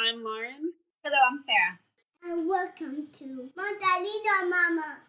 I'm Lauren. Hello, I'm Sarah. And welcome to Mama.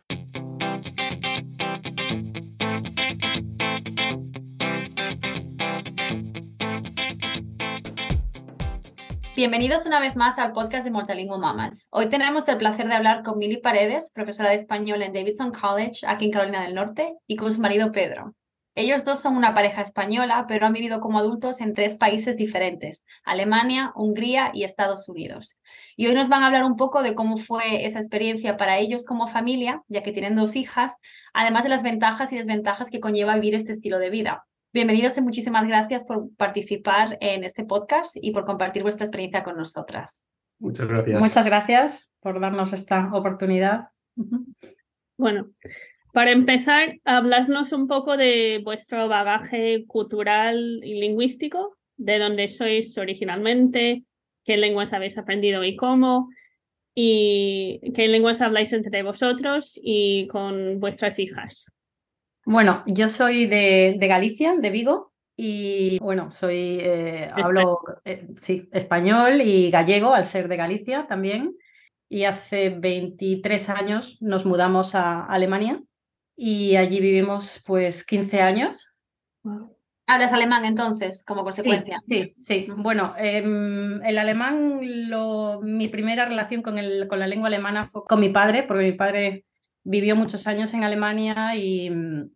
Bienvenidos una vez más al podcast de Mortalingo Mamas. Hoy tenemos el placer de hablar con Mili Paredes, profesora de español en Davidson College, aquí en Carolina del Norte, y con su marido Pedro. Ellos dos son una pareja española, pero han vivido como adultos en tres países diferentes, Alemania, Hungría y Estados Unidos. Y hoy nos van a hablar un poco de cómo fue esa experiencia para ellos como familia, ya que tienen dos hijas, además de las ventajas y desventajas que conlleva vivir este estilo de vida. Bienvenidos y muchísimas gracias por participar en este podcast y por compartir vuestra experiencia con nosotras. Muchas gracias. Muchas gracias por darnos esta oportunidad. Bueno, para empezar, habladnos un poco de vuestro bagaje cultural y lingüístico, de dónde sois originalmente, qué lenguas habéis aprendido y cómo, y qué lenguas habláis entre vosotros y con vuestras hijas. Bueno, yo soy de, de Galicia, de Vigo, y bueno, soy eh, hablo eh, sí, español y gallego al ser de Galicia también. Y hace 23 años nos mudamos a Alemania y allí vivimos pues 15 años. ¿Hablas alemán entonces, como consecuencia? Sí, sí. sí. Bueno, em, el alemán, lo, mi primera relación con, el, con la lengua alemana fue con mi padre, porque mi padre vivió muchos años en Alemania y mm,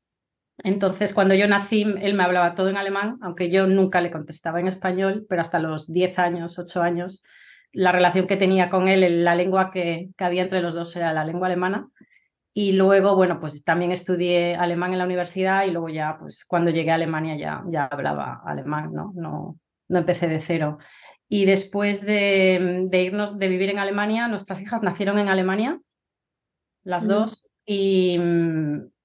entonces cuando yo nací él me hablaba todo en alemán, aunque yo nunca le contestaba en español, pero hasta los 10 años, 8 años, la relación que tenía con él, la lengua que, que había entre los dos era la lengua alemana. Y luego, bueno, pues también estudié alemán en la universidad y luego ya, pues cuando llegué a Alemania ya, ya hablaba alemán, ¿no? No, no empecé de cero. Y después de, de irnos, de vivir en Alemania, nuestras hijas nacieron en Alemania, las dos, y,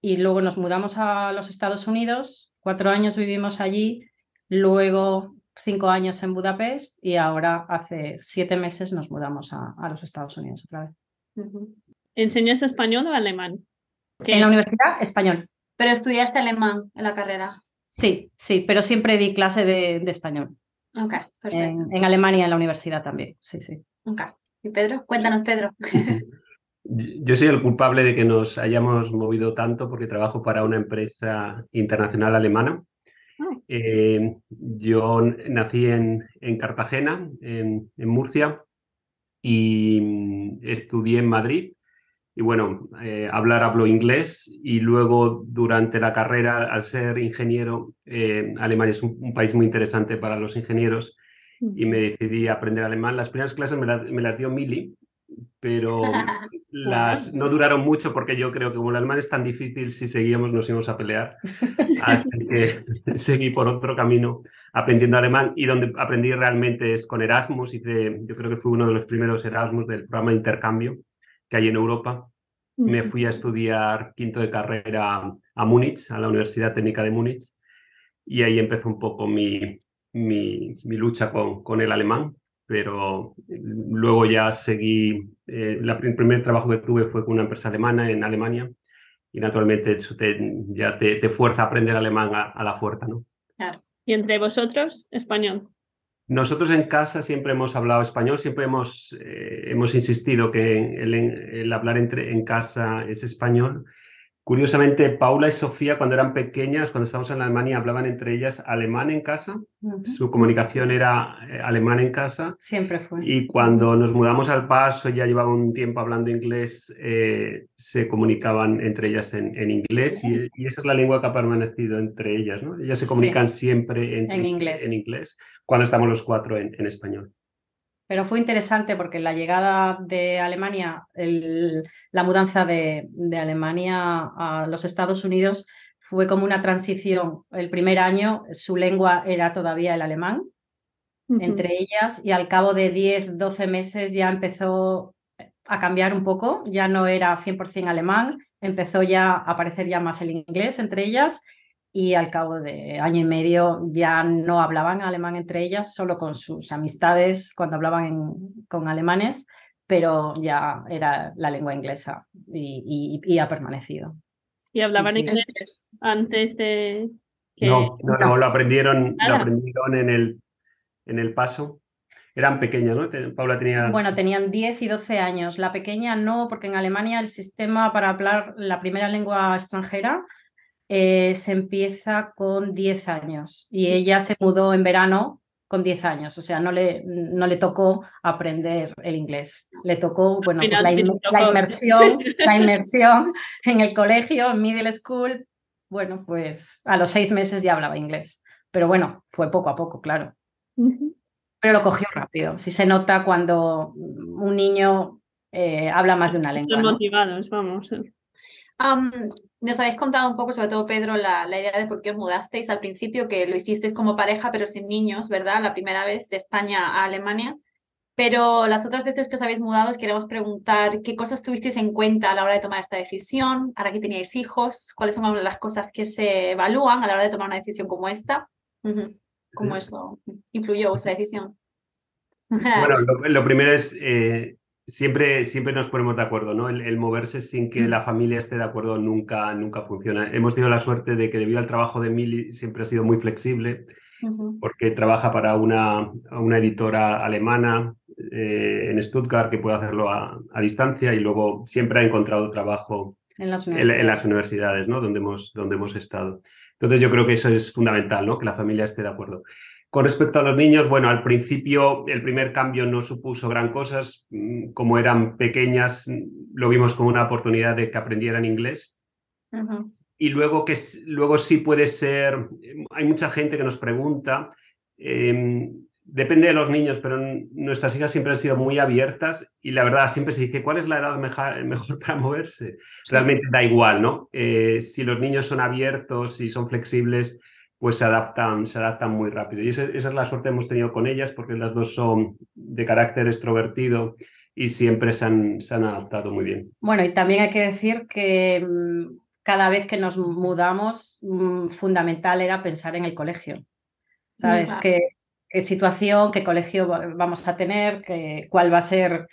y luego nos mudamos a los Estados Unidos, cuatro años vivimos allí, luego cinco años en Budapest y ahora hace siete meses nos mudamos a, a los Estados Unidos otra vez. Uh -huh. ¿Enseñas español o alemán? ¿Qué? En la universidad, español. ¿Pero estudiaste alemán en la carrera? Sí, sí, pero siempre di clase de, de español. Ok, perfecto. En, en, Alemania, en la universidad también, sí, sí. Ok. ¿Y Pedro? Cuéntanos, Pedro. Yo soy el culpable de que nos hayamos movido tanto porque trabajo para una empresa internacional alemana. Oh. Eh, yo nací en, en Cartagena, en, en, Murcia, y estudié en Madrid. Y bueno, eh, hablar hablo inglés y luego durante la carrera, al ser ingeniero, eh, Alemania es un, un, país muy interesante para los ingenieros y me decidí a aprender alemán. Las primeras clases me, la, me las dio Mili, pero las no duraron mucho porque yo creo que como el alemán es tan difícil, si seguíamos nos íbamos a pelear. Así que seguí por otro camino aprendiendo alemán y donde aprendí realmente es con Erasmus. Hice, yo creo que fue uno de los primeros Erasmus del programa de intercambio que hay en Europa. Me fui a estudiar quinto de carrera a Múnich, a la Universidad Técnica de Múnich, y ahí empezó un poco mi, mi, mi lucha con, con el alemán pero luego ya seguí, eh, la, el primer trabajo que tuve fue con una empresa alemana en Alemania y naturalmente eso te, ya te, te, fuerza a aprender alemán a, a, la fuerza, ¿no? Claro. ¿Y entre vosotros, español? Nosotros en casa siempre hemos hablado español, siempre hemos, eh, hemos insistido que el, el hablar entre, en casa es español. Curiosamente, Paula y Sofía, cuando eran pequeñas, cuando estábamos en Alemania, hablaban entre ellas alemán en casa. Uh -huh. Su comunicación era eh, alemán en casa. Siempre fue. Y cuando nos mudamos al paso, ya llevaba un tiempo hablando inglés, eh, se comunicaban entre ellas en, en inglés. Uh -huh. y, y, esa es la lengua que ha permanecido entre ellas, ¿no? Ellas se comunican sí. siempre en, en, inglés. en, inglés. Cuando estamos los cuatro en, en español. Pero fue interesante porque la llegada de Alemania, el, la mudanza de, de, Alemania a los Estados Unidos fue como una transición. El primer año su lengua era todavía el alemán, uh -huh. entre ellas, y al cabo de 10, 12 meses ya empezó a cambiar un poco, ya no era 100% alemán, empezó ya a aparecer ya más el inglés entre ellas y al cabo de año y medio ya no hablaban alemán entre ellas, solo con sus amistades cuando hablaban en, con alemanes, pero ya era la lengua inglesa y, y, y ha permanecido. ¿Y hablaban sí. inglés antes de que... No, no, no, lo aprendieron, lo aprendieron en el, en el paso. eran pequeñas, ¿no? Paula tenía... Bueno, tenían 10 y 12 años. La pequeña no, porque en Alemania el sistema para hablar la primera lengua extranjera eh, se empieza con 10 años y ella se mudó en verano con 10 años, o sea, no le, no le tocó aprender el inglés, le tocó, bueno, pues la, inmersión, la inmersión en el colegio, en middle school, bueno, pues a los seis meses ya hablaba inglés, pero bueno, fue poco a poco, claro. Pero lo cogió rápido, si se nota cuando un niño eh, habla más de una lengua. Están motivados, vamos. Nos habéis contado un poco, sobre todo Pedro, la, la, idea de por qué os mudasteis al principio, que lo hicisteis como pareja, pero sin niños, ¿verdad? La primera vez de España a Alemania. Pero las otras veces que os habéis mudado, os queremos preguntar qué cosas tuvisteis en cuenta a la hora de tomar esta decisión, ahora que teníais hijos, cuáles son las cosas que se evalúan a la hora de tomar una decisión como esta, cómo eso influyó vuestra decisión. Bueno, lo, primero es eh, siempre, siempre nos ponemos de acuerdo, ¿no? El, moverse sin que mm. la familia esté de acuerdo nunca, nunca funciona. Hemos tenido la suerte de que debido al trabajo de Mili siempre ha sido muy flexible, porque trabaja para una, una editora alemana eh, en Stuttgart que puede hacerlo a, distancia y luego siempre ha encontrado trabajo en las universidades, en, las universidades ¿no? donde, hemos, donde hemos estado. Entonces yo creo que eso es fundamental, ¿no? que la familia esté de acuerdo. Con respecto a los niños, bueno, al principio el primer cambio no supuso gran cosas. Mm, como eran pequeñas, lo vimos como una oportunidad de que aprendieran inglés. Y luego que luego sí puede ser, hay mucha gente que nos pregunta, em, depende de los niños, pero nuestras hijas siempre han sido muy abiertas y la verdad siempre se dice, ¿cuál es la edad mejor, para moverse? Realmente da igual, ¿no? Eh, si los niños son abiertos y son flexibles, pues se adaptan, se adaptan muy rápido. Y esa, es la suerte que hemos tenido con ellas, porque las dos son de carácter extrovertido y siempre se han, se han adaptado muy bien. Bueno, y también hay que decir que mm, cada vez que nos mudamos, mm, fundamental era pensar en el colegio. ¿Sabes? ¿Qué, qué situación, qué colegio vamos a tener, qué, cuál va a ser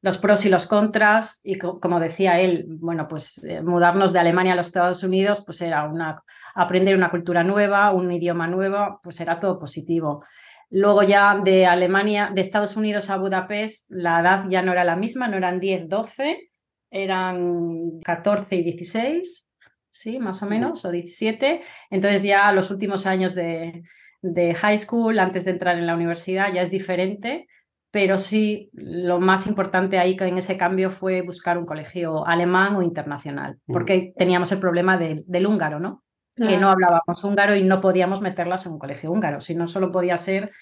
los pros y los contras. Y como decía él, bueno, pues eh, mudarnos de Alemania a los Estados Unidos, pues era una aprender una cultura nueva, un idioma nuevo, pues era todo positivo. Luego ya de Alemania, de Estados Unidos a Budapest, la edad ya no era la misma, no eran 10, 12, eran 14 y 16, sí, más o menos, o 17. Entonces ya los últimos años de, de high school, antes de entrar en la universidad, ya es diferente pero sí lo más importante ahí en ese cambio fue buscar un colegio alemán o internacional, porque teníamos el problema del húngaro, ¿no? Que no hablábamos húngaro y no podíamos meterlas en un colegio húngaro, sino solo podía ser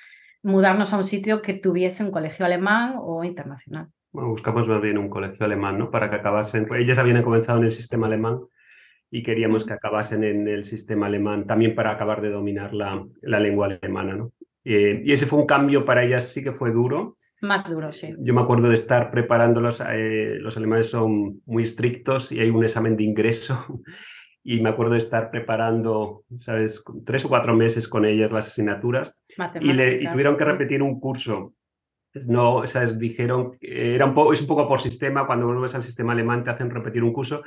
mudarnos a un sitio que tuviese un colegio alemán o internacional. Bueno, buscamos más bien un colegio alemán, ¿no? Para que acabasen, pues ellas habían comenzado en el sistema alemán y queríamos que acabasen en el sistema alemán también para acabar de dominar la, la lengua alemana, ¿no? Eh, y ese fue un cambio para ellas, sí que fue duro. Más duro, sí. Yo me acuerdo de estar preparándolos, eh, los alemanes son muy estrictos y hay un examen de ingreso y me acuerdo de estar preparando, ¿sabes?, tres o cuatro meses con ellas las asignaturas y, le, tuvieron que repetir un curso. No, ¿sabes? Dijeron, era un poco, es un poco por sistema, cuando vuelves al sistema alemán te hacen repetir un curso,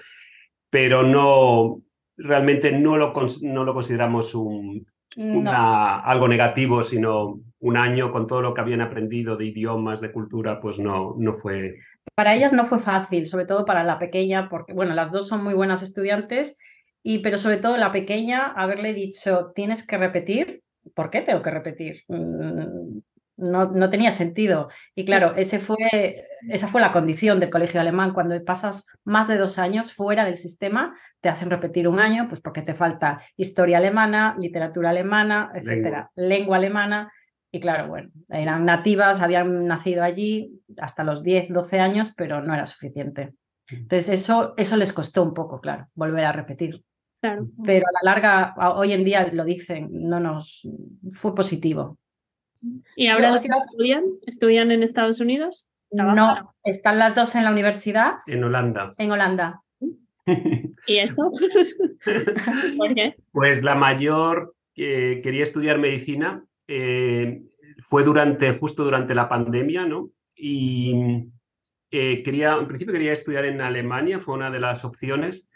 pero no, realmente no lo, no lo consideramos un, algo negativo, sino un año con todo lo que habían aprendido de idiomas, de cultura, pues no, no fue... Para ellas no fue fácil, sobre todo para la pequeña, porque, bueno, las dos son muy buenas estudiantes y, pero sobre todo la pequeña, haberle dicho, tienes que repetir, ¿por qué tengo que repetir? Mm, no, no tenía sentido. Y claro, ese fue, esa fue la condición del colegio alemán. Cuando pasas más de dos años fuera del sistema, te hacen repetir un año, pues porque te falta historia alemana, literatura alemana, etcétera, lengua, alemana. Y claro, bueno, eran nativas, habían nacido allí hasta los 10, 12 años, pero no era suficiente. Entonces, eso, eso les costó un poco, claro, volver a repetir. Pero a la larga, hoy en día lo dicen, no nos fue positivo. ¿Y ahora estudian? ¿Estudian en Estados Unidos? No, están las dos en la universidad. En Holanda. En Holanda. ¿Y eso? ¿Por qué? Pues la mayor que quería estudiar medicina eh, fue durante, justo durante la pandemia, ¿no? Y eh, quería, en principio quería estudiar en Alemania, fue una de las opciones,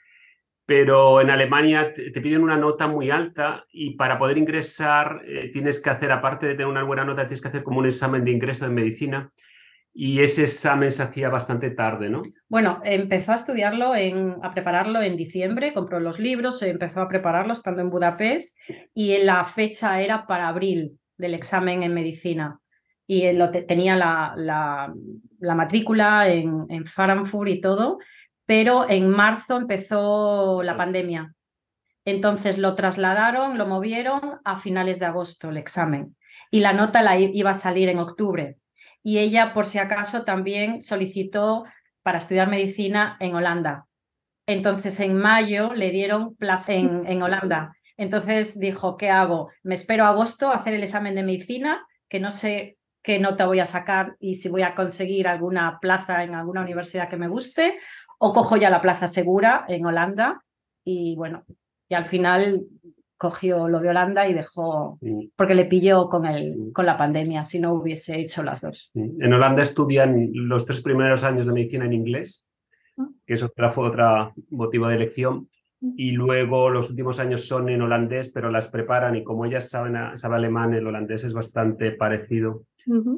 pero en Alemania te, piden una nota muy alta y para poder ingresar eh, tienes que hacer, aparte de tener una buena nota, tienes que hacer como un examen de ingreso en medicina y ese examen se hacía bastante tarde, ¿no? Bueno, empezó a estudiarlo, a prepararlo en diciembre, compró los libros, empezó a prepararlo estando en Budapest y la fecha era para abril del examen en medicina. Y él lo te- tenía la, la, la matrícula en, en Frankfurt y todo, pero en marzo empezó la pandemia. Entonces lo trasladaron, lo movieron a finales de agosto el examen y la nota la iba a salir en octubre. Y ella, por si acaso, también solicitó para estudiar medicina en Holanda. Entonces en mayo le dieron plaza en, en Holanda. Entonces dijo, ¿qué hago? ¿Me espero a agosto a hacer el examen de medicina? Que no sé qué nota voy a sacar y si voy a conseguir alguna plaza en alguna universidad que me guste, o cojo ya la plaza segura en Holanda. Y bueno, y al final cogió lo de Holanda y dejó, Mm, porque le pilló con, el, con la pandemia, si no hubiese hecho las dos. mm. En Holanda estudian los tres primeros años de medicina en inglés, que eso fue otro motivo de elección, y luego los últimos años son en holandés, pero las preparan y como ellas saben, sabe alemán, el holandés es bastante parecido,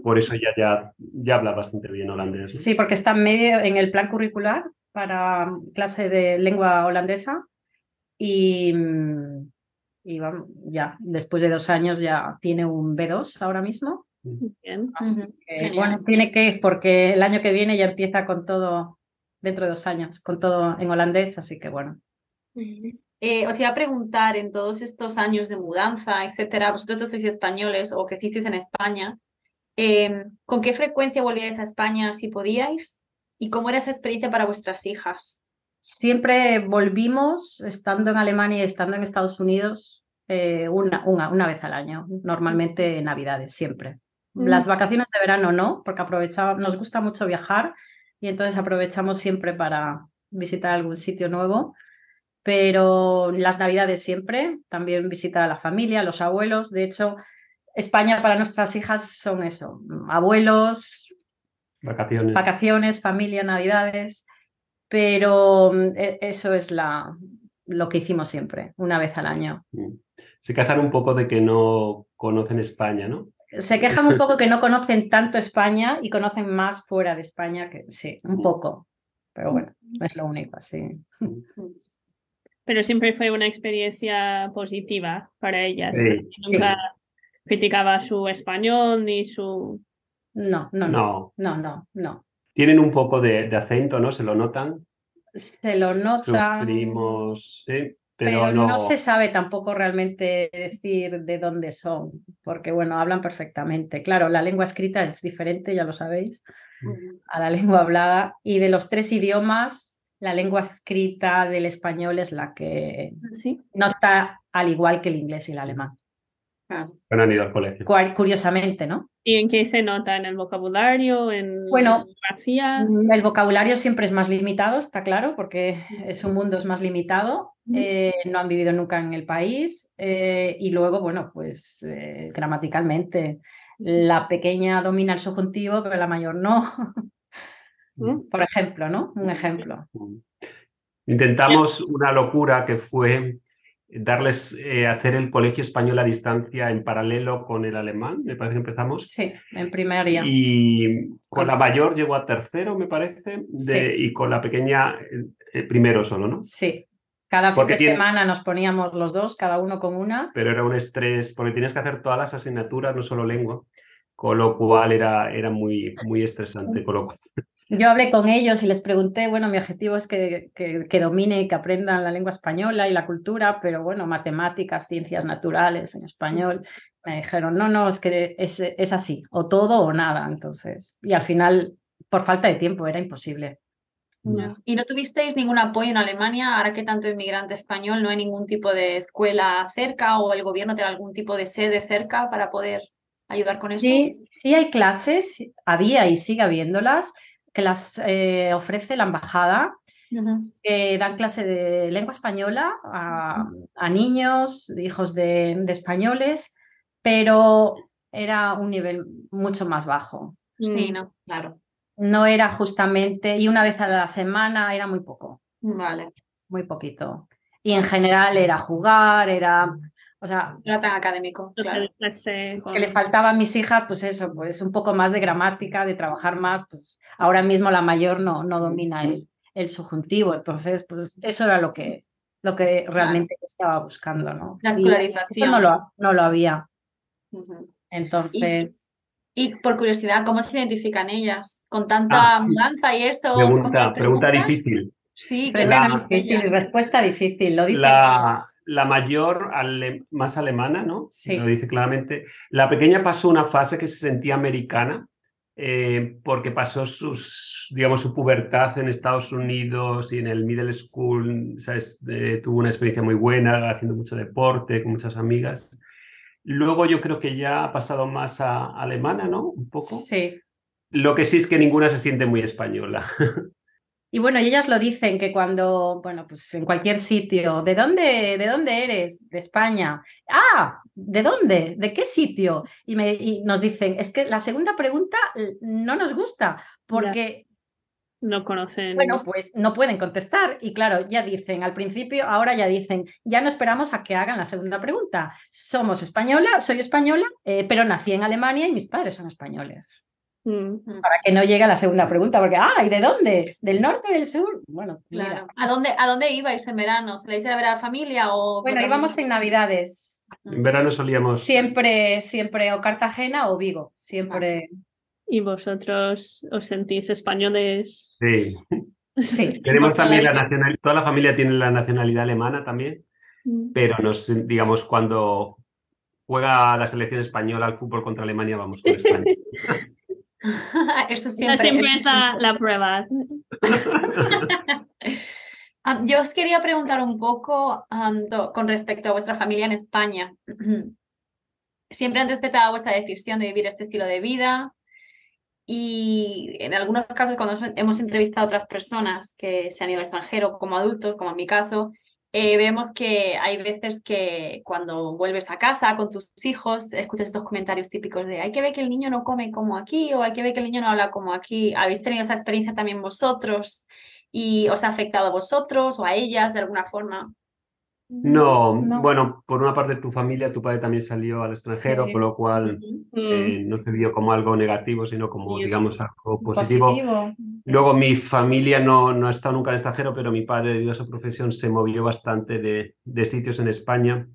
por eso ella ya, ya habla bastante bien holandés. ¿no? Sí, porque está medio en el plan curricular para clase de lengua holandesa y, mm, y ya después de dos años ya tiene un B2 ahora mismo. Bien. Así Ujú, que, bueno, tiene que ir porque el año que viene ya empieza con todo, dentro de dos años, con todo en holandés, así que bueno. Eh, os iba a preguntar, en todos estos años de mudanza, etcétera, vosotros sois españoles o crecisteis en España, eh, ¿con qué frecuencia volvíais a España si podíais? ¿Y cómo era esa experiencia para vuestras hijas? Siempre volvimos, estando en Alemania y estando en Estados Unidos, eh, una, una, una vez al año, normalmente en Navidades, siempre. Las Mm. vacaciones de verano no, porque aprovechamos, nos gusta mucho viajar y entonces aprovechamos siempre para visitar algún sitio nuevo. Pero las Navidades siempre, también visitar a la familia, a los abuelos. De hecho, España para nuestras hijas son eso, abuelos, Vacaciones. vacaciones, familia, navidades, pero mm, e- eso es la, lo que hicimos siempre, una vez al año. Mm. Se quejan un poco de que no conocen España, ¿no? Se quejan un poco que no conocen tanto España y conocen más fuera de España, que sí, un Mm. poco, pero bueno, es lo único, sí. Pero siempre fue una experiencia positiva para ellas. Sí, Nunca criticaba su español ni su... No, no, no, No. no, no, no. Tienen un poco de, de acento, ¿no? Se lo notan. Se lo nota, Sufrimos, sí, pero, pero no no. se sabe tampoco realmente decir de dónde son, porque bueno, hablan perfectamente. Claro, la lengua escrita es diferente, ya lo sabéis. a la lengua hablada y de los tres idiomas, la lengua escrita del español es la que Sí. no está al igual que el inglés y el alemán. Claro. Pero han ido al colegio. Curiosamente, ¿no? ¿Y en qué se nota? ¿En el vocabulario? ¿En Bueno, la ortografía? El vocabulario siempre es más limitado, está claro, porque es un mundo es más limitado. eh, no han vivido nunca en el país eh, y luego, bueno, pues eh, gramaticalmente la pequeña domina el subjuntivo, pero la mayor no. Mm. Por ejemplo, ¿no? Un ejemplo. Mm. Intentamos una locura que fue darles, eh, hacer el colegio español a distancia en paralelo con el alemán, me parece que empezamos. Sí, en primaria. Y con la mayor llegó a tercero, me parece, de- y con la pequeña eh, eh, primero solo, ¿no? Sí, cada fin de tiene- semana nos poníamos los dos, cada uno con una. Pero era un estrés, porque tienes que hacer todas las asignaturas, no solo lengua, con lo cual era, era muy, muy estresante. Con lo cual- Yo hablé con ellos y les pregunté, bueno, mi objetivo es que, que, que domine y que aprendan la lengua española y la cultura, pero bueno, matemáticas, ciencias naturales en español. Me dijeron, no, no, es que es, es así, o todo o nada. Entonces, y al final, por falta de tiempo, era imposible. Ya. ¿Y no tuvisteis ningún apoyo en Alemania ahora que tanto inmigrante español no hay ningún tipo de escuela cerca o el gobierno tiene algún tipo de sede cerca para poder ayudar con eso? Sí, sí hay clases, había y sigue habiéndolas, que las eh, ofrece la embajada que dan clase de lengua española a, a niños, hijos de, de españoles, pero era un nivel mucho más bajo. Sí, Mm. no, claro. No era justamente, y una vez a la semana era muy poco, Vale. muy poquito. Y en general era jugar, era, o sea, No era tan académico, claro. Clase con- que le faltaba a mis hijas, pues eso, pues un poco más de gramática, de trabajar más, pues ahora mismo la mayor no, no domina el, el subjuntivo, entonces pues eso era lo que, lo que realmente estaba buscando, ¿no? La escolarización. no lo, no lo había, entonces, Y por curiosidad, ¿cómo se identifican ellas? Con tanta Ah, mudanza y eso. Pregunta, ¿cómo pregunta difícil. Sí, ¿qué La- difícil, respuesta difícil, lo dice. La, la mayor, ale- más alemana, ¿no? Sí. Lo dice claramente. La pequeña pasó una fase que se sentía americana, eh, porque pasó sus, digamos, su pubertad en Estados Unidos y en el middle school, ¿sabes? Eh, tuvo una experiencia muy buena, haciendo mucho deporte, con muchas amigas. Luego yo creo que ya ha pasado más a alemana, ¿no? Un poco. Sí. Lo que sí es que ninguna se siente muy española. Y bueno, y ellas lo dicen que cuando, bueno, pues en cualquier sitio, ¿de dónde, de dónde eres? De España. Ah, ¿de dónde? ¿De qué sitio? Y, me, y nos dicen, es que la segunda pregunta no nos gusta porque, no conocen. bueno, pues no pueden contestar. Y claro, ya dicen, al principio, ahora ya dicen, ya no esperamos a que hagan la segunda pregunta. Somos española, soy española, eh, pero nací en Alemania y mis padres son españoles. Mm. Para que no llegue a la segunda pregunta, porque, ah, ¿y de dónde? ¿Del norte, del sur? Bueno, mira. Claro. ¿A dónde, ¿A dónde ibais en verano? ¿Se le a ver a la familia o...? Bueno, íbamos en Navidades. En verano solíamos... Siempre, siempre o Cartagena o Vigo. Siempre. ¿Y vosotros os sentís españoles? Sí. Sí. Tenemos también la- la nacionalidad, toda la familia tiene la nacionalidad alemana también, Mm. pero nos, digamos, cuando juega la selección española al fútbol contra Alemania, vamos con España. Eso siempre. siempre eso es la, la prueba. Ah, yo os quería preguntar un poco con respecto a vuestra familia en España. ¿Siempre han respetado vuestra decisión de vivir este estilo de vida? Y en algunos casos, cuando hemos- hemos entrevistado a otras personas que se han ido al extranjero como adultos, como en mi caso, eh, vemos que hay veces que cuando vuelves a casa con tus hijos, escuchas esos comentarios típicos de hay que ver que el niño no come como aquí o hay que ver que el niño no habla como aquí. ¿Habéis tenido esa experiencia también vosotros? ¿Y os ha afectado a vosotros o a ellas de alguna forma? No, No. bueno, por una parte tu familia, tu padre también salió al extranjero, Sí. con lo cual eh, no se vio como algo negativo, sino como, digamos, algo positivo. Positivo. Luego mi familia no, no ha estado nunca en el extranjero, pero mi padre, debido a su profesión, se movió bastante de, de sitios en España.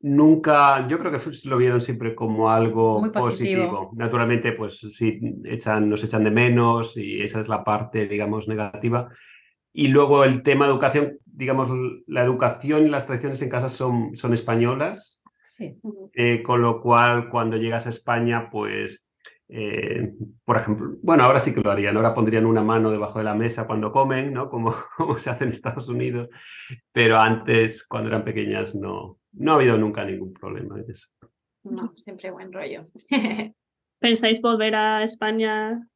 Nunca, yo creo que lo vieron siempre como algo Muy positivo. Naturalmente, pues sí, echan, nos echan de menos y esa es la parte, digamos, negativa. Y luego el tema de educación, digamos, la educación y las tradiciones en casa son, son españolas, Sí. Eh, con lo cual cuando llegas a España, pues, eh, por ejemplo, bueno, ahora sí que lo harían, ahora pondrían una mano debajo de la mesa cuando comen, ¿no? Como, como se hace en Estados Unidos, pero antes, cuando eran pequeñas, no, no ha habido nunca ningún problema en eso. No, siempre buen rollo. ¿Pensáis volver a España?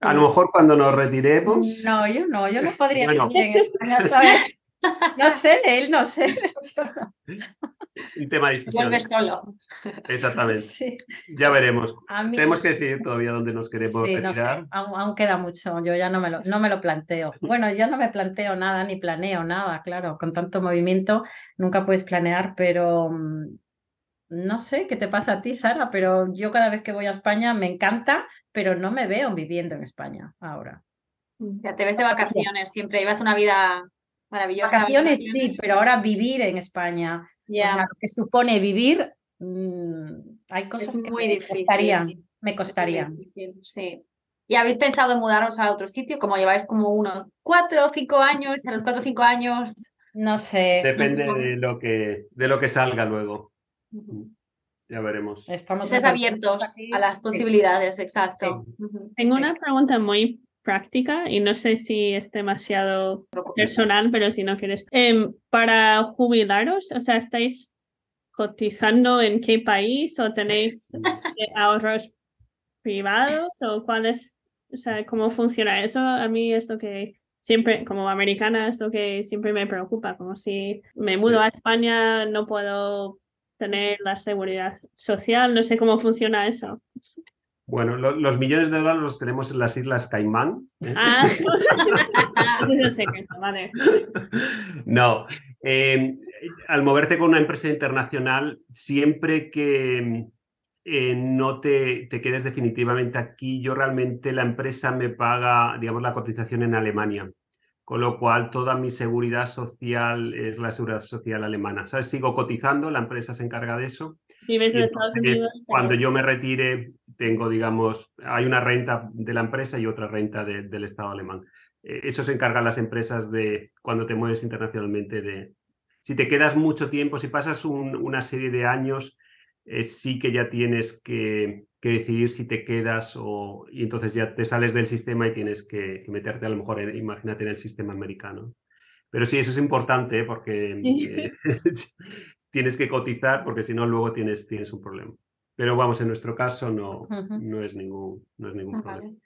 A lo mejor cuando nos retiremos, No, yo no, yo no podría Bueno. vivir en España, ¿sabes? No sé, él no sé. un tema de discusión. Vuelves solo. Exactamente. Sí. Ya veremos. Mí, Tenemos que decidir todavía dónde nos queremos sí, no sé, aún, aún queda mucho, yo ya no me lo, no me lo planteo. Bueno, ya no me planteo nada, ni planeo nada, claro, con tanto movimiento nunca puedes planear, pero mm, no sé qué te pasa a ti, Sara, pero yo cada vez que voy a España me encanta, pero no me veo viviendo en España ahora. Ya te ves de vacaciones, siempre ibas una vida maravillosa. Vacaciones sí, pero ahora vivir en España, o Ya, sea, lo que supone vivir, mm, hay cosas es que muy me difícil. costarían, me es muy costarían. difícil, Sí. ¿Y habéis pensado en mudaros a otro sitio? Como lleváis como unos cuatro o cinco años, a los cuatro o cinco años. No sé, Depende no sé. de lo que, de lo que salga luego. Ujú. Ya veremos. estamos abiertos aquí. a las Sí. posibilidades, exacto. Tengo Sí. una pregunta muy práctica y no sé si es demasiado personal, pero si no quieres. Em, para jubilaros, o sea, ¿estáis cotizando en qué país o tenéis eh, ahorros privados o cuál es, o sea, cómo funciona eso? A mí es lo que siempre, como americana, es lo que siempre me preocupa, como si me mudo a España, no puedo tener la seguridad social, no sé cómo funciona eso. Bueno, lo- los millones de dólares los tenemos en las Islas Caimán. ¿eh? Ah, ese es el secreto, vale. No, Eh, al moverte con una empresa internacional, siempre que eh, no te, te, quedes definitivamente aquí, yo realmente la empresa me paga, digamos, la cotización en Alemania. Con lo cual, toda mi seguridad social es la seguridad social alemana. ¿Sabes? Sigo cotizando, la empresa se encarga de eso. Vives en Estados Unidos. Cuando yo me retire, tengo, digamos, hay una renta de la empresa y otra renta de, del Estado alemán. Eh, eso se encargan las empresas de cuando te mueves internacionalmente. De, si te quedas mucho tiempo, si pasas un, una serie de años, eh, sí que ya tienes que, que, decidir si te quedas o y entonces ya te sales del sistema y tienes que, que meterte a lo mejor, en, imagínate, en el sistema americano. Pero sí, eso es importante porque eh, tienes que cotizar porque si no luego tienes, tienes un problema. Pero vamos, en nuestro caso no, uh -huh. no es ningún, no es ningún problema. Vale.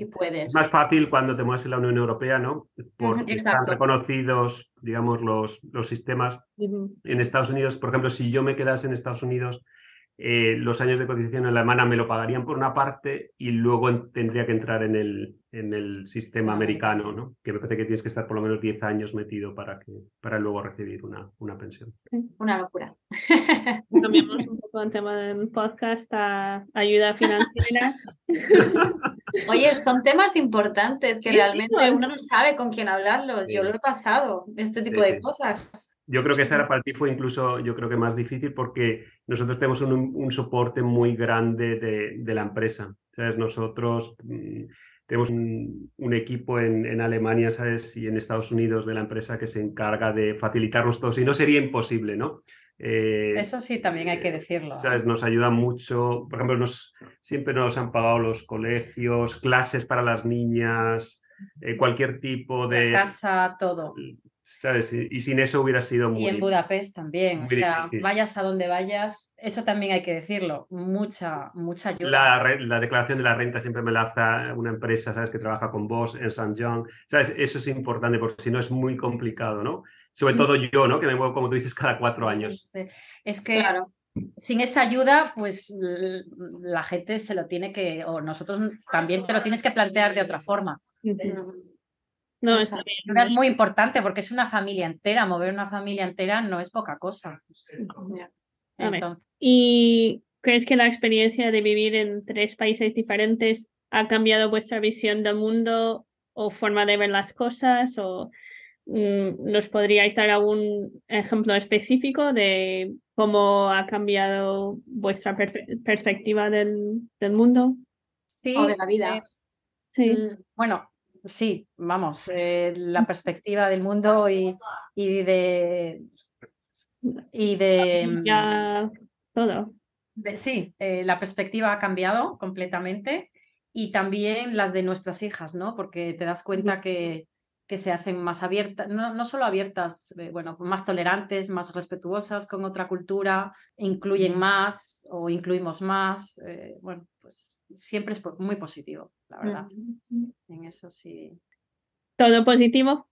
Y puedes. Es más fácil cuando te mueves en la Unión Europea, ¿no? Porque están reconocidos, digamos, los, los sistemas. Uh -huh. En Estados Unidos, por ejemplo, si yo me quedase en Estados Unidos, eh, los años de cotización en la alemana me lo pagarían por una parte y luego en, tendría que entrar en el, en el sistema americano, ¿no? Que me parece que tienes que estar por lo menos 10 años metido para, que, para luego recibir una, una pensión. Una locura. Cambiamos un poco el tema del podcast a ayuda financiera. Oye, son temas importantes que sí, realmente sí, uno no sabe con quién hablarlos. Sí. Yo lo he pasado, este tipo de cosas. Yo creo que esa para ti fue incluso, yo creo que más difícil porque nosotros tenemos un, un soporte muy grande de, de la empresa. ¿sabes? Nosotros mmm, tenemos un, un equipo en, en, Alemania, ¿sabes? Y en Estados Unidos de la empresa que se encarga de facilitarnos todo. Si no, sería imposible, ¿no? Eh, Eso sí, también hay que decirlo. ¿sabes? Nos ayuda mucho. Por ejemplo, nos, siempre nos han pagado los colegios, clases para las niñas, eh, cualquier tipo de... La casa, todo. ¿Sabes? Y, y, sin eso hubiera sido muy... Y en Budapest también, o sea, difícil. vayas a donde vayas, eso también hay que decirlo, mucha, mucha ayuda. La, la, declaración de la renta siempre me la hace una empresa, ¿sabes? Que trabaja con vos en San John, ¿sabes? Eso es importante porque si no es muy complicado, ¿no? Sobre todo yo, ¿no? Que me muevo, como tú dices, cada cuatro años. Es que... Claro. Sin esa ayuda, pues la gente se lo tiene que, o nosotros también te lo tienes que plantear de otra forma. Uh -huh. No, es, es, muy importante porque es una familia entera. Mover una familia entera no es poca cosa. Entonces... ¿Y crees que la experiencia de vivir en tres países diferentes ha cambiado vuestra visión del mundo o forma de ver las cosas? ¿O mm, nos podríais dar algún ejemplo específico de cómo ha cambiado vuestra per perspectiva del, del, mundo? Sí, o de la vida. Eh, sí. Mm, bueno, sí, vamos, eh, la perspectiva del mundo y, y de y de ya todo. De, sí, eh, la perspectiva ha cambiado completamente y también las de nuestras hijas, ¿no? Porque te das cuenta que, que se hacen más abiertas, no, no solo abiertas, eh, bueno, más tolerantes, más respetuosas con otra cultura, incluyen más o incluimos más, bueno, pues siempre es muy positivo, la verdad. Mm. En eso sí. ¿Todo positivo?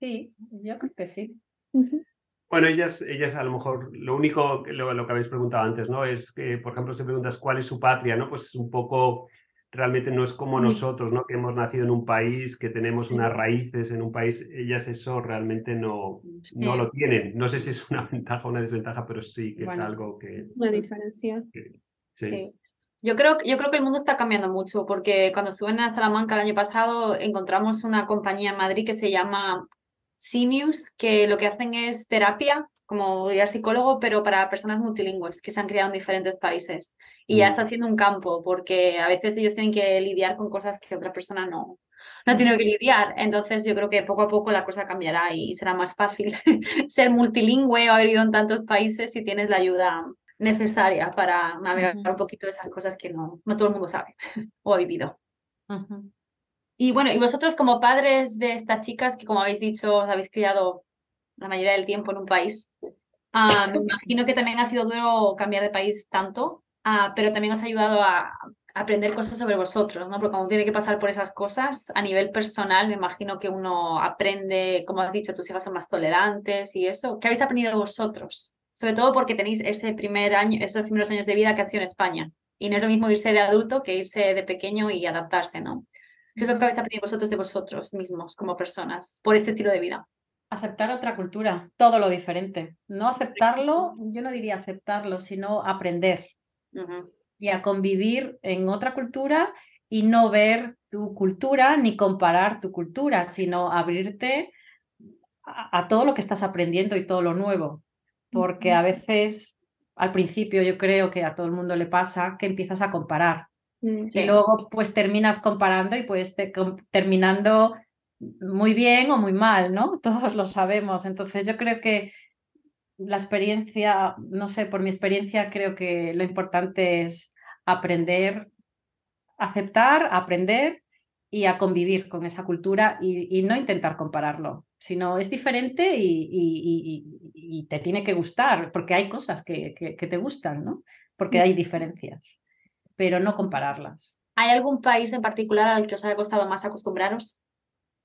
Sí, yo creo que sí. Uh -huh. Bueno, ellas, ellas a lo mejor, lo único, lo, lo, que habéis preguntado antes, ¿no? Es que, por ejemplo, si preguntas cuál es su patria, ¿no? Pues un poco, realmente no es como nosotros, ¿no? Que hemos nacido en un país, que tenemos unas raíces en un país, ellas eso realmente no, sí. no lo tienen. No sé si es una ventaja o una desventaja, pero sí que bueno, es algo que... Una diferencia. Que, sí. Yo creo, yo creo que el mundo está cambiando mucho, porque cuando estuve en Salamanca el año pasado encontramos una compañía en Madrid que se llama Seniors, que lo que hacen es terapia, como ya psicólogo, pero para personas multilingües que se han criado en diferentes países. Y mm. ya está siendo un campo, porque a veces ellos tienen que lidiar con cosas que otra persona no, no tiene que lidiar. Entonces yo creo que poco a poco la cosa cambiará y será más fácil ser multilingüe o haber ido en tantos países si tienes la ayuda necesaria para navegar uh -huh. un poquito esas cosas que no, no todo el mundo sabe o ha vivido. Uh -huh. Y bueno, y vosotros como padres de estas chicas que como habéis dicho, os habéis criado la mayoría del tiempo en un país, uh, me imagino que también ha sido duro cambiar de país tanto, uh, pero también os ha ayudado a, aprender cosas sobre vosotros, ¿no? Porque cuando tiene que pasar por esas cosas, a nivel personal, me imagino que uno aprende, como has dicho, tus hijas son más tolerantes y eso. ¿Qué habéis aprendido vosotros? Sobre todo porque tenéis ese primer año, esos primeros años de vida que ha sido en España. Y no es lo mismo irse de adulto que irse de pequeño y adaptarse, ¿no? ¿Qué es lo que habéis aprendido vosotros de vosotros mismos como personas por este estilo de vida? Aceptar otra cultura, todo lo diferente. No aceptarlo, yo no diría aceptarlo, sino aprender y a convivir en otra cultura y no ver tu cultura ni comparar tu cultura, sino abrirte a, todo lo que estás aprendiendo y todo lo nuevo. Porque a veces, al principio, yo creo que a todo el mundo le pasa que empiezas a comparar. Mm, y luego, pues terminas comparando y pues te, terminando muy bien o muy mal, ¿no? Todos lo sabemos. Entonces, yo creo que la experiencia, no sé, por mi experiencia, creo que lo importante es aprender, aceptar, aprender y a convivir con esa cultura y, no intentar compararlo, sino es diferente y, te tiene que gustar, porque hay cosas que, te gustan, ¿no? Porque hay diferencias, pero no compararlas. ¿Hay algún país en particular al que os haya costado más acostumbraros?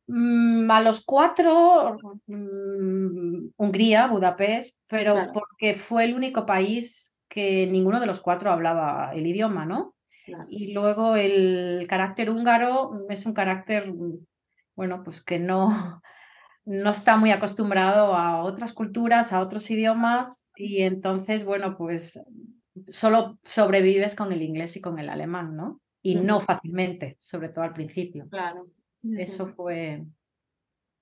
Mm, a los cuatro, mm, Hungría, Budapest, pero porque fue el único país que ninguno de los cuatro hablaba el idioma, ¿no? Y luego el carácter húngaro es un carácter, bueno, pues que no, no está muy acostumbrado a otras culturas, a otros idiomas, y entonces, bueno, pues solo sobrevives con el inglés y con el alemán, ¿no? Y no fácilmente, sobre todo al principio. Claro. Eso fue.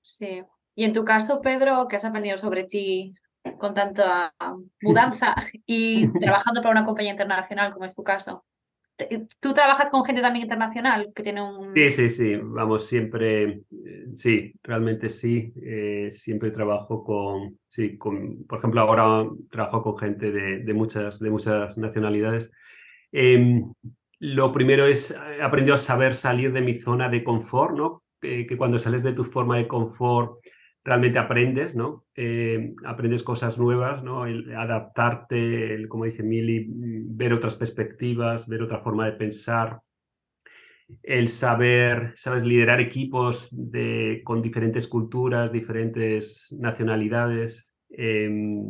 Sí. Y en tu caso, Pedro, ¿qué has aprendido sobre ti con tanta mudanza y trabajando para una compañía internacional como es tu caso? ¿Tú trabajas con gente también internacional que tiene un... Sí, sí, sí, vamos, siempre, eh, sí, realmente sí, eh, siempre trabajo con, sí, con, por ejemplo, ahora trabajo con gente de, muchas, de muchas nacionalidades. Em, lo primero es, he aprendido a saber salir de mi zona de confort, ¿no? Que, cuando sales de tu forma de confort realmente aprendes, ¿no? Eh, aprendes cosas nuevas, ¿no? El adaptarte, como dice Mili, ver otras perspectivas, ver otra forma de pensar, el saber, sabes, liderar equipos de, con diferentes culturas, diferentes nacionalidades. Em,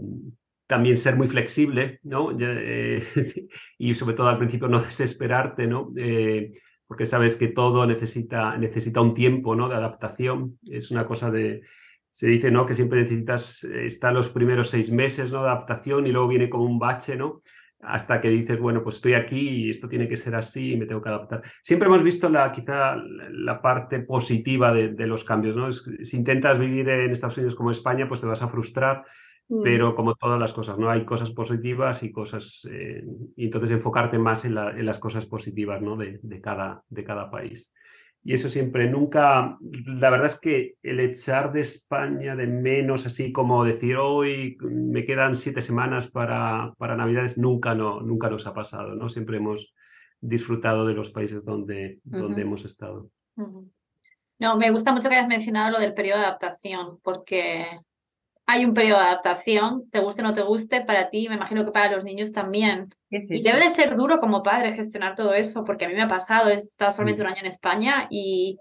también ser muy flexible, ¿no? Eh, y sobre todo al principio no desesperarte, ¿no? Eh, porque sabes que todo necesita, necesita un tiempo, ¿no? De adaptación. Es una cosa de, se dice, ¿no? Que siempre necesitas eh, estar los primeros seis meses, ¿no? De adaptación y luego viene como un bache, ¿no? Hasta que dices, bueno, pues estoy aquí y esto tiene que ser así y me tengo que adaptar. Siempre hemos visto la, quizá la parte positiva de, de los cambios, ¿no? si intentas vivir en Estados Unidos como España, pues te vas a frustrar Mm. pero como todas las cosas, ¿no? Hay cosas positivas y cosas, eh, y entonces enfocarte más en, las cosas positivas, ¿no? De, cada, de cada país. Y eso siempre, nunca, la verdad es que el echar de España de menos, así como decir, hoy me quedan siete semanas para, para Navidades, nunca, no, nunca nos ha pasado, ¿no? Siempre hemos disfrutado de los países donde, donde hemos estado. No, me gusta mucho que hayas mencionado lo del periodo de adaptación, porque hay un periodo de adaptación, te guste o no te guste, para ti, me imagino que para los niños también. y debe de ser duro como padre gestionar todo eso, porque a mí me ha pasado, he estado solamente un año en España y,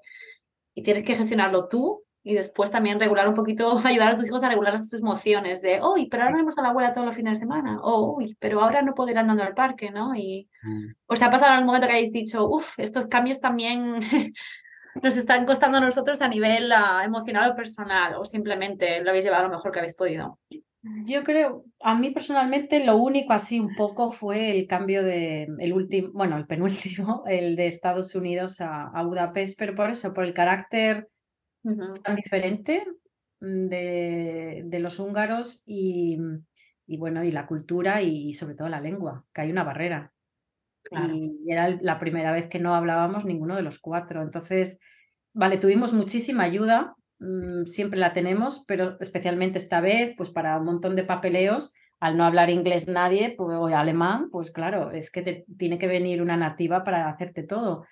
y tienes que gestionarlo tú y después también regular un poquito, ayudar a tus hijos a regular sus emociones de, uy, pero ahora vemos a la abuela todos los fines de semana, o uy, pero ahora no puedo ir andando al parque, ¿no? Y mm. os ha pasado algún momento que hayáis dicho, uff, estos cambios también nos están costando a nosotros a nivel uh, emocional o personal, o simplemente lo habéis llevado lo mejor que habéis podido? Yo creo, a mí personalmente lo único así un poco fue el cambio de, el último, bueno, el penúltimo, el de Estados Unidos a, a Budapest, pero por eso, por el carácter tan diferente de, de los húngaros y, y, bueno, y la cultura y sobre todo la lengua, que hay una barrera. Y era la primera vez que no hablábamos ninguno de los cuatro. Entonces, vale, tuvimos muchísima ayuda, mm, siempre la tenemos, pero especialmente esta vez, pues para un montón de papeleos, al no hablar inglés nadie, pues, o alemán, pues claro, es que te, tiene que venir una nativa para hacerte todo.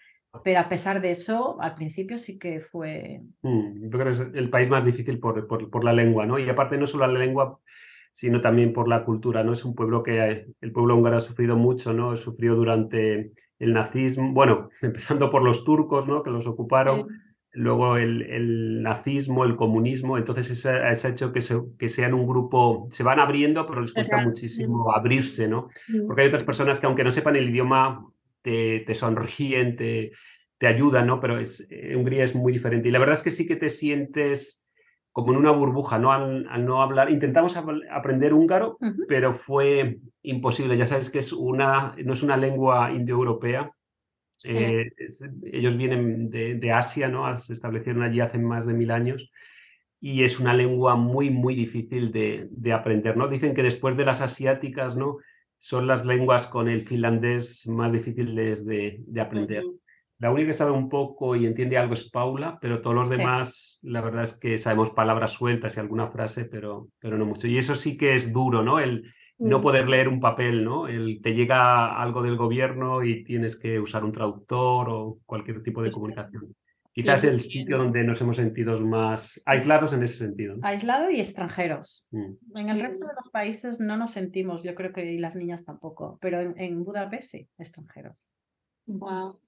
Pero a pesar de eso, al principio sí que fue. Mm, yo creo que es el país más difícil por, por, por la lengua, ¿no? Y aparte, no solo la lengua, sino también por la cultura, ¿no? Es un pueblo que el pueblo húngaro ha sufrido mucho, ¿no? Sufrió durante el nazismo, bueno, empezando por los turcos, ¿no? Que los ocuparon, luego el, nazismo, el comunismo, entonces eso ha hecho que, que sean un grupo, se van abriendo, pero les cuesta muchísimo abrirse, ¿no? Porque hay otras personas que aunque no sepan el idioma, te, te sonríen, te, te ayudan, ¿no? Pero es, Hungría es muy diferente. Y la verdad es que sí que te sientes como en una burbuja, ¿no? Al, al no hablar, intentamos ap- aprender húngaro, pero fue imposible. Ya sabes que es una, no es una lengua indoeuropea. Sí. Eh, es- ellos vienen de, de Asia, ¿no? Se establecieron allí hace más de mil años y es una lengua muy, muy difícil de, de aprender, ¿no? Dicen que después de las asiáticas, ¿no? Son las lenguas con el finlandés más difíciles de, de aprender. La única que sabe un poco y entiende algo es Paula, pero todos los Sí. demás, la verdad es que sabemos palabras sueltas y alguna frase, pero, pero no mucho. Y eso sí que es duro, ¿no? El no Mm. poder leer un papel, ¿no? El te llega algo del gobierno y tienes que usar un traductor o cualquier tipo de comunicación. Quizás el sitio donde nos hemos sentido más aislados en ese sentido. ¿no? Aislado y extranjeros. Mm. En el Sí. resto de los países no nos sentimos, yo creo que y las niñas tampoco, pero en, en Budapest sí, extranjeros. Wow.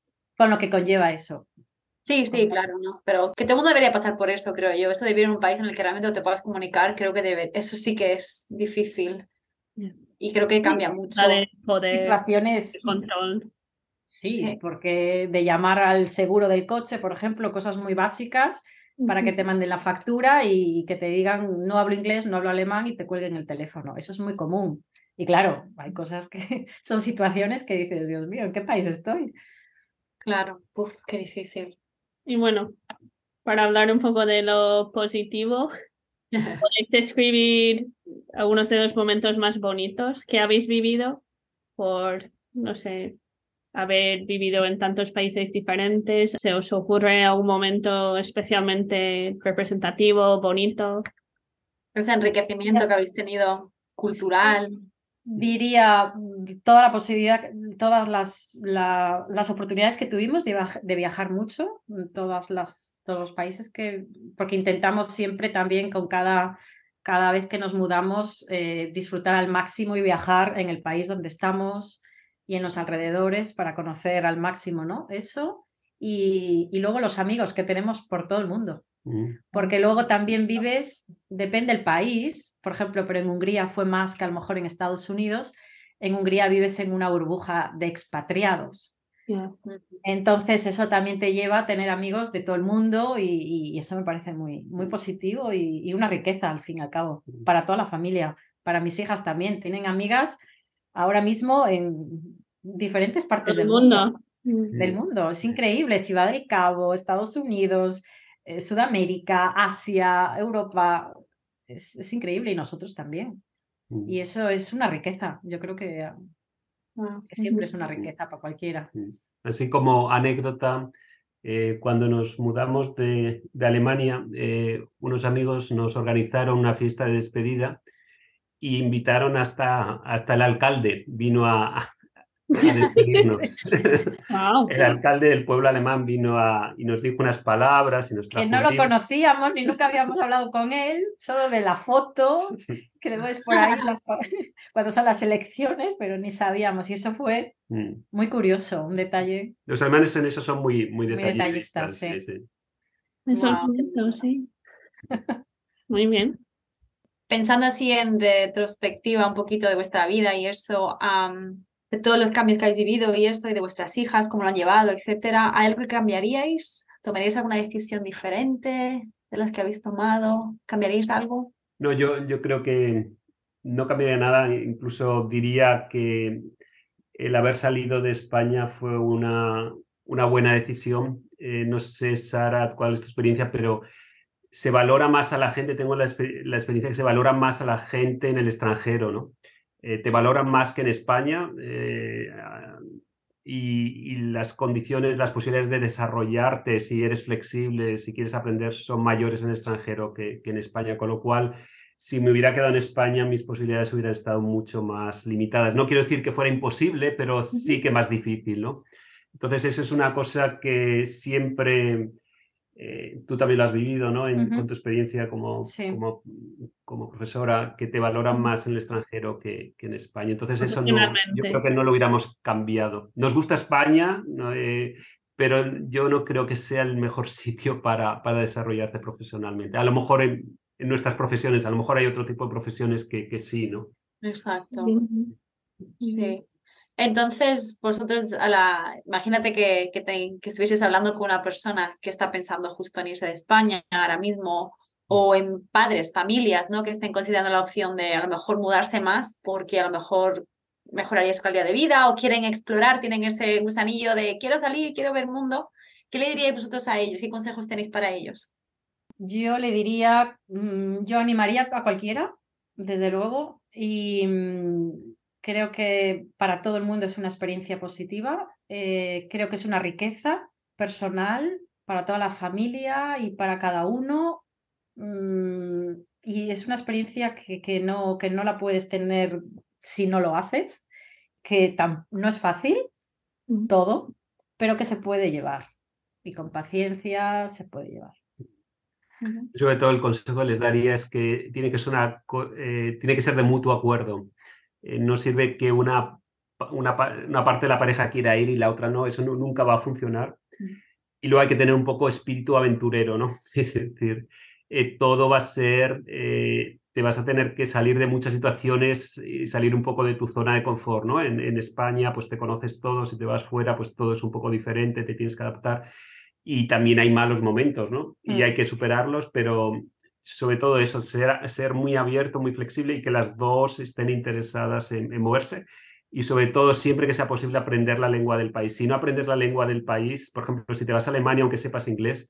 Con lo que conlleva eso. Sí, sí, claro, ¿no? Pero que todo el mundo debería pasar por eso, creo yo. Eso de vivir en un país en el que realmente no te puedas comunicar, creo que debe, eso sí que es difícil. Y creo que cambia mucho. La de poder, Situaciones, de control. sí, Sí. porque de llamar al seguro del coche, por ejemplo, cosas muy básicas para que te manden la factura y que te digan no hablo inglés, no hablo alemán y te cuelguen el teléfono. Eso es muy común. Y claro, hay cosas que son situaciones que dices, Dios mío, ¿en qué país estoy? Claro, uf, qué difícil. Y bueno, para hablar un poco de lo positivo, ¿podéis describir algunos de los momentos más bonitos que habéis vivido por, no sé, haber vivido en tantos países diferentes? ¿Se os ocurre algún momento especialmente representativo, bonito? Ese enriquecimiento que habéis tenido cultural. Diría toda la posibilidad, todas las, la- las oportunidades que tuvimos de, viaj- de viajar mucho, en todas las, todos los países que, porque intentamos siempre también con cada, cada vez que nos mudamos eh, disfrutar al máximo y viajar en el país donde estamos y en los alrededores para conocer al máximo, ¿no? Eso y, y luego los amigos que tenemos por todo el mundo Mm. porque luego también vives, depende del país, por ejemplo, pero en Hungría fue más que a lo mejor en Estados Unidos, en Hungría vives en una burbuja de expatriados. Entonces eso también te lleva a tener amigos de todo el mundo y, y eso me parece muy, muy positivo y, y una riqueza al fin y al cabo para toda la familia, para mis hijas también. Tienen amigas ahora mismo en diferentes partes del mundo mundo. Mm. del mundo. Es increíble. Ciudad del Cabo, Estados Unidos, eh, Sudamérica, Asia, Europa. Es, es increíble y nosotros también. Mm. Y eso es una riqueza. Yo creo que, ah, que siempre es una riqueza para cualquiera. Mm. Así como anécdota, eh, cuando nos mudamos de, de Alemania, eh, unos amigos nos organizaron una fiesta de despedida y invitaron hasta, hasta el alcalde, vino a. Wow. El alcalde del pueblo alemán vino a, y nos dijo unas palabras y nos Que trajo no un lo libro. conocíamos ni nunca habíamos hablado con él, solo de la foto que le ves por ahí las- cuando son las elecciones, pero ni sabíamos. Y eso fue Mm. muy curioso, un detalle. Los alemanes en eso son muy, muy Muy detallistas. detallistas, sí. sí, sí. Eso es Wow. bonito, sí. Muy bien. Pensando así en retrospectiva un poquito de vuestra vida y eso, de todos los cambios que habéis vivido y eso, y de vuestras hijas, cómo lo han llevado, etcétera, ¿hay algo que cambiaríais? ¿Tomaríais alguna decisión diferente de las que habéis tomado? ¿Cambiaríais algo? No, yo, yo creo que no cambiaría nada, incluso diría que el haber salido de España fue una, una buena decisión. Eh, no sé, Sara, cuál es tu experiencia, pero se valora más a la gente, tengo la, la experiencia que se valora más a la gente en el extranjero, ¿no? Eh, te valoran más que en España eh, y, y las condiciones, las posibilidades de desarrollarte, si eres flexible, si quieres aprender, son mayores en el extranjero que, que en España, con lo cual si me hubiera quedado en España, mis posibilidades hubieran estado mucho más limitadas. No quiero decir que fuera imposible, pero sí que más difícil, ¿no? Entonces, eso es una cosa que siempre, eh, tú también lo has vivido, ¿no? En. Con tu experiencia como, Sí. como, como profesora, que te valoran más en el extranjero que, que en España. Entonces, eso no, yo creo que no lo hubiéramos cambiado. Nos gusta España, ¿no? Eh, pero yo no creo que sea el mejor sitio para, para desarrollarte profesionalmente. A lo mejor en, en nuestras profesiones, a lo mejor hay otro tipo de profesiones que, que sí, ¿no? Exacto. Sí. Entonces, vosotros, a la, imagínate que, que, que estuvieses hablando con una persona que está pensando justo en irse de España ahora mismo, o en padres, familias, ¿no? Que estén considerando la opción de a lo mejor mudarse más porque a lo mejor mejoraría su calidad de vida o quieren explorar, tienen ese gusanillo de quiero salir, quiero ver mundo. ¿Qué le diríais vosotros a ellos? ¿Qué consejos tenéis para ellos? Yo le diría, mm, yo animaría a cualquiera, desde luego, y mm, creo que para todo el mundo es una experiencia positiva. Eh, creo que es una riqueza personal para toda la familia y para cada uno Mm, y es una experiencia que, que, no, que no la puedes tener si no lo haces, que no es fácil todo, pero que se puede llevar. Y con paciencia se puede llevar. Sobre todo el consejo que les daría es que tiene que eh, tiene que ser de mutuo acuerdo. Eh, no sirve que una, una, una, parte de la pareja quiera ir y la otra no, eso nunca va a funcionar. Y luego hay que tener un poco espíritu aventurero, ¿no? Es decir, eh, todo va a ser, eh, te vas a tener que salir de muchas situaciones y salir un poco de tu zona de confort, ¿no? En, España, pues te conoces todo, si te vas fuera, pues todo es un poco diferente, te tienes que adaptar y también hay malos momentos, ¿no? Y mm. hay que superarlos, pero sobre todo eso, ser, ser muy abierto, muy flexible y que las dos estén interesadas en, en moverse y sobre todo siempre que sea posible aprender la lengua del país. Si no aprendes la lengua del país, por ejemplo, si te vas a Alemania aunque sepas inglés,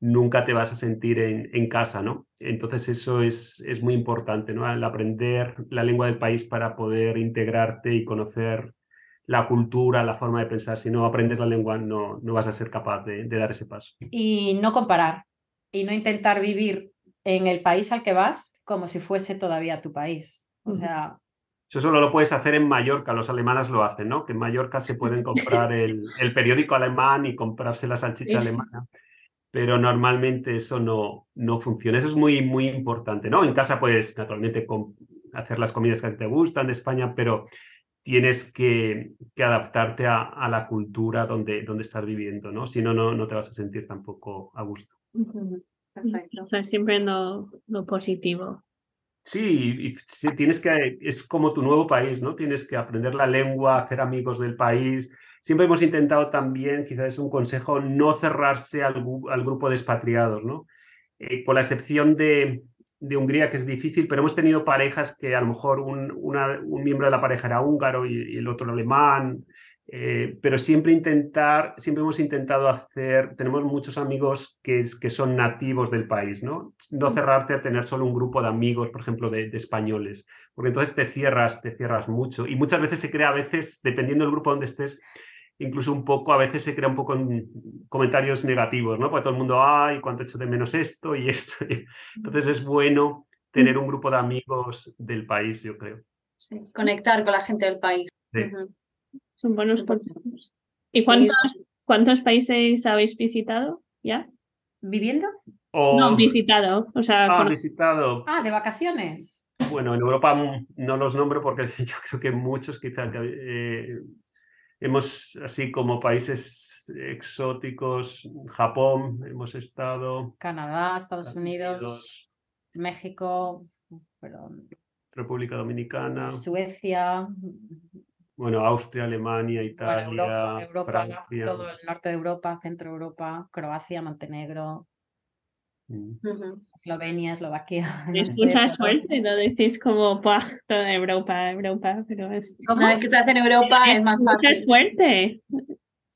nunca te vas a sentir en, casa, ¿no? Entonces eso es, es, muy importante, ¿no? El aprender la lengua del país para poder integrarte y conocer la cultura, la forma de pensar. Si no aprendes la lengua, no, no vas a ser capaz de, dar ese paso. Y no comparar, y no intentar vivir en el país al que vas como si fuese todavía tu país. O sea... Eso solo lo puedes hacer en Mallorca, los alemanes lo hacen, ¿no? Que en Mallorca se pueden comprar el, el periódico alemán y comprarse la salchicha alemana pero normalmente eso no, no funciona. Eso es muy, muy importante, ¿no? En casa puedes, naturalmente, hacer las comidas que te gustan de España, pero tienes que, que adaptarte a, a, la cultura donde, donde estás viviendo, ¿no? Si no, no, no te vas a sentir tampoco a gusto. Perfecto. O sea, siempre lo, lo positivo. Sí, y, tienes que, es como tu nuevo país, ¿no? Tienes que aprender la lengua, hacer amigos del país, siempre hemos intentado también, quizás es un consejo, no cerrarse al, grupo de expatriados, ¿no? Eh, con la excepción de, Hungría, que es difícil, pero hemos tenido parejas que a lo mejor un, un miembro de la pareja era húngaro y, el otro alemán, eh, pero siempre intentar, siempre hemos intentado hacer, tenemos muchos amigos que, que son nativos del país, ¿no? No mm. cerrarte a tener solo un grupo de amigos, por ejemplo, de, de, españoles, porque entonces te cierras, te cierras mucho. Y muchas veces se crea, a veces, dependiendo del grupo donde estés, incluso un poco, a veces se crea un poco en comentarios negativos, ¿no? Porque todo el mundo, ay, cuánto hecho de menos esto y esto. Entonces es bueno tener un grupo de amigos del país, yo creo. Sí, conectar con la gente del país. Son buenos consejos. ¿Y cuántos, cuántos países habéis visitado ya? ¿Viviendo? No, visitado. O sea, ah, visitado. Ah, de vacaciones. Bueno, en Europa no los nombro porque yo creo que muchos quizás eh, Hemos, así como países exóticos, Japón, hemos estado. Canadá, Estados, Unidos, México, República Dominicana. Suecia. Bueno, Austria, Alemania, Italia, Europa, todo el norte de Europa, centro de Europa, Croacia, Montenegro. Eslovenia, Eslovaquia. Es mucha suerte, no decís como toda Europa, Europa, pero es. Como es que estás en Europa es, más fácil. Mucha suerte.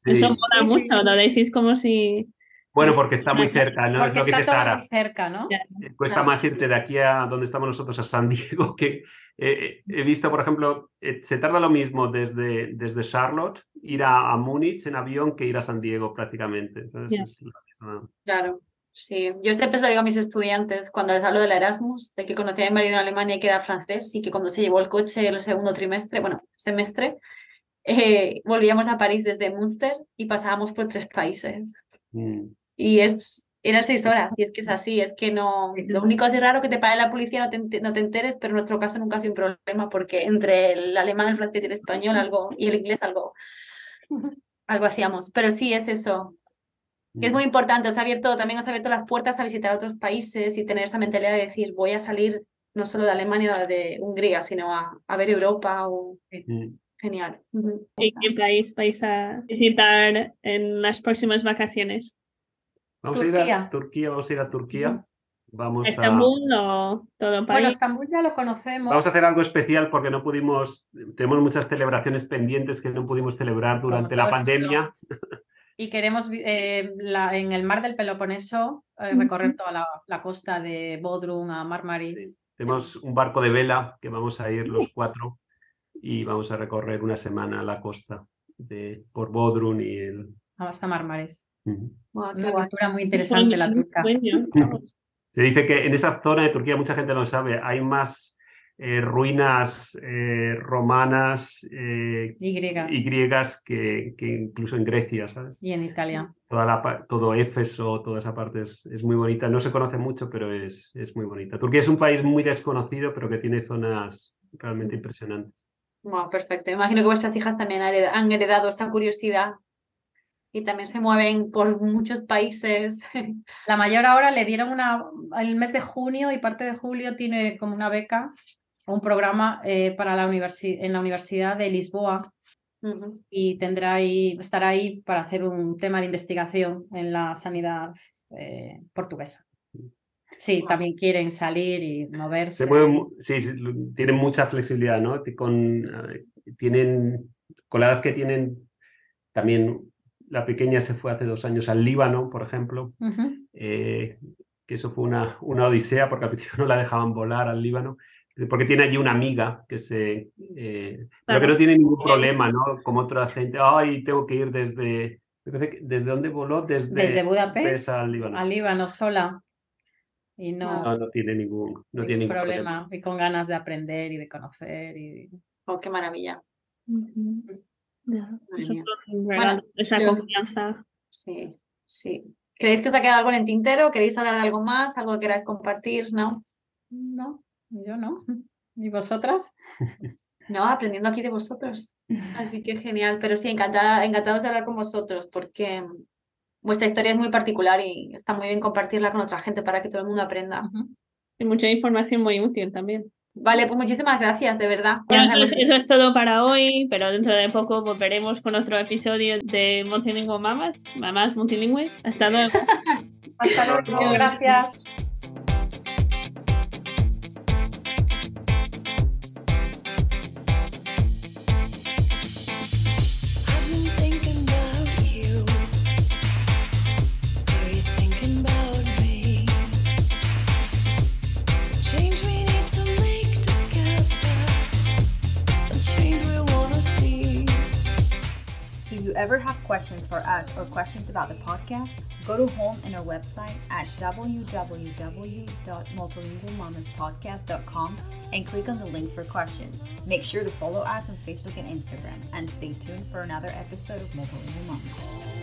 Eso mola mucho, no decís como si. Bueno, porque está muy cerca, ¿no? es lo que dice Sara. cerca, ¿no? Eh, cuesta más irte de aquí a donde estamos nosotros, a San Diego, que eh, he visto, por ejemplo, eh, se tarda lo mismo desde, desde Charlotte ir a, a Múnich en avión que ir a San Diego prácticamente. Entonces, Claro. Sí, yo siempre se digo a mis estudiantes cuando les hablo del Erasmus, de que conocí a mi marido en Alemania y que era francés y que cuando se llevó el coche el segundo trimestre, bueno, semestre, eh, volvíamos a París desde Münster y pasábamos por tres países. Mm. Y es, eran seis horas, y es que es así, es que no, lo único así raro que te pague la policía no te, no te enteres, pero en nuestro caso nunca ha sido un problema porque entre el alemán, el francés y el español algo, y el inglés algo, algo hacíamos. Pero sí es eso, es muy importante, os ha abierto, también os ha abierto las puertas a visitar otros países y tener esa mentalidad de decir, voy a salir no solo de Alemania o de Hungría, sino a, a ver Europa. O... Mm. Genial. ¿Y qué país vais a visitar en las próximas vacaciones? Vamos a ir a Turquía, vamos a ir a Turquía. Vamos a, ¿Estambul o todo el Bueno, país? Estambul ya lo conocemos. vamos a hacer algo especial porque no pudimos, tenemos muchas celebraciones pendientes que no pudimos celebrar durante la pandemia. Y queremos eh, la- en el mar del Peloponeso eh, recorrer toda la, la costa de Bodrum a Marmaris. Sí. Tenemos un barco de vela que vamos a ir los cuatro y vamos a recorrer una semana la costa de, por Bodrum y el... hasta Marmaris. Qué Una cultura muy interesante la turca. Se dice que en esa zona de Turquía, mucha gente no lo sabe, hay más eh, ruinas eh, romanas eh, Y y griegas que, que incluso en Grecia, ¿sabes? Y en Italia. Toda la, todo Éfeso, toda esa parte es, es muy bonita. No se conoce mucho, pero es, es muy bonita. Turquía es un país muy desconocido, pero que tiene zonas realmente impresionantes. Bueno, perfecto. Imagino que vuestras hijas también han heredado esa curiosidad y también se mueven por muchos países. La mayor ahora le dieron una, el mes de junio y parte de julio tiene como una beca o un programa eh, para la universi- en la Universidad de Lisboa y tendrá ahí, estará ahí para hacer un tema de investigación en la sanidad eh, portuguesa. Sí, también quieren salir y moverse. Se mueven, mu- sí, tienen mucha flexibilidad, ¿no? Con, eh, tienen, con la edad que tienen, también la pequeña se fue hace dos años al Líbano, por ejemplo, eh, que eso fue una, una odisea porque al principio no la dejaban volar al Líbano, porque tiene allí una amiga que se, eh, pero que no tiene ningún problema, ¿no? Como otra gente, ay, tengo que ir desde, ¿desde dónde voló? Desde, Desde Budapest al Líbano. al Líbano sola. Y no, No, no tiene ningún, no ningún tiene ningún problema. problema. Y con ganas de aprender y de conocer. Y... Oh, qué maravilla. Esa yo- confianza. Sí, sí. ¿Creéis que os ha quedado algo en el tintero? ¿Queréis hablar de algo más? ¿Algo que queráis compartir? ¿No? No, yo no. ¿Y vosotras? No, aprendiendo aquí de vosotros. Así que genial. Pero sí, encantada, encantados de hablar con vosotros porque vuestra historia es muy particular y está muy bien compartirla con otra gente para que todo el mundo aprenda. Y mucha información muy útil también. Vale, pues muchísimas gracias, de verdad. Ya Bueno, eso es todo para hoy, pero dentro de poco volveremos con otro episodio de Multilingüe Mamas, mamás multilingües. Hasta luego. Hasta luego, gracias. Ever have questions for us or questions about the podcast, go to home in our website at www.multilingualmamaspodcast.com and click on the link for questions. Make sure to follow us on Facebook and Instagram and stay tuned for another episode of Multilingual Mamas.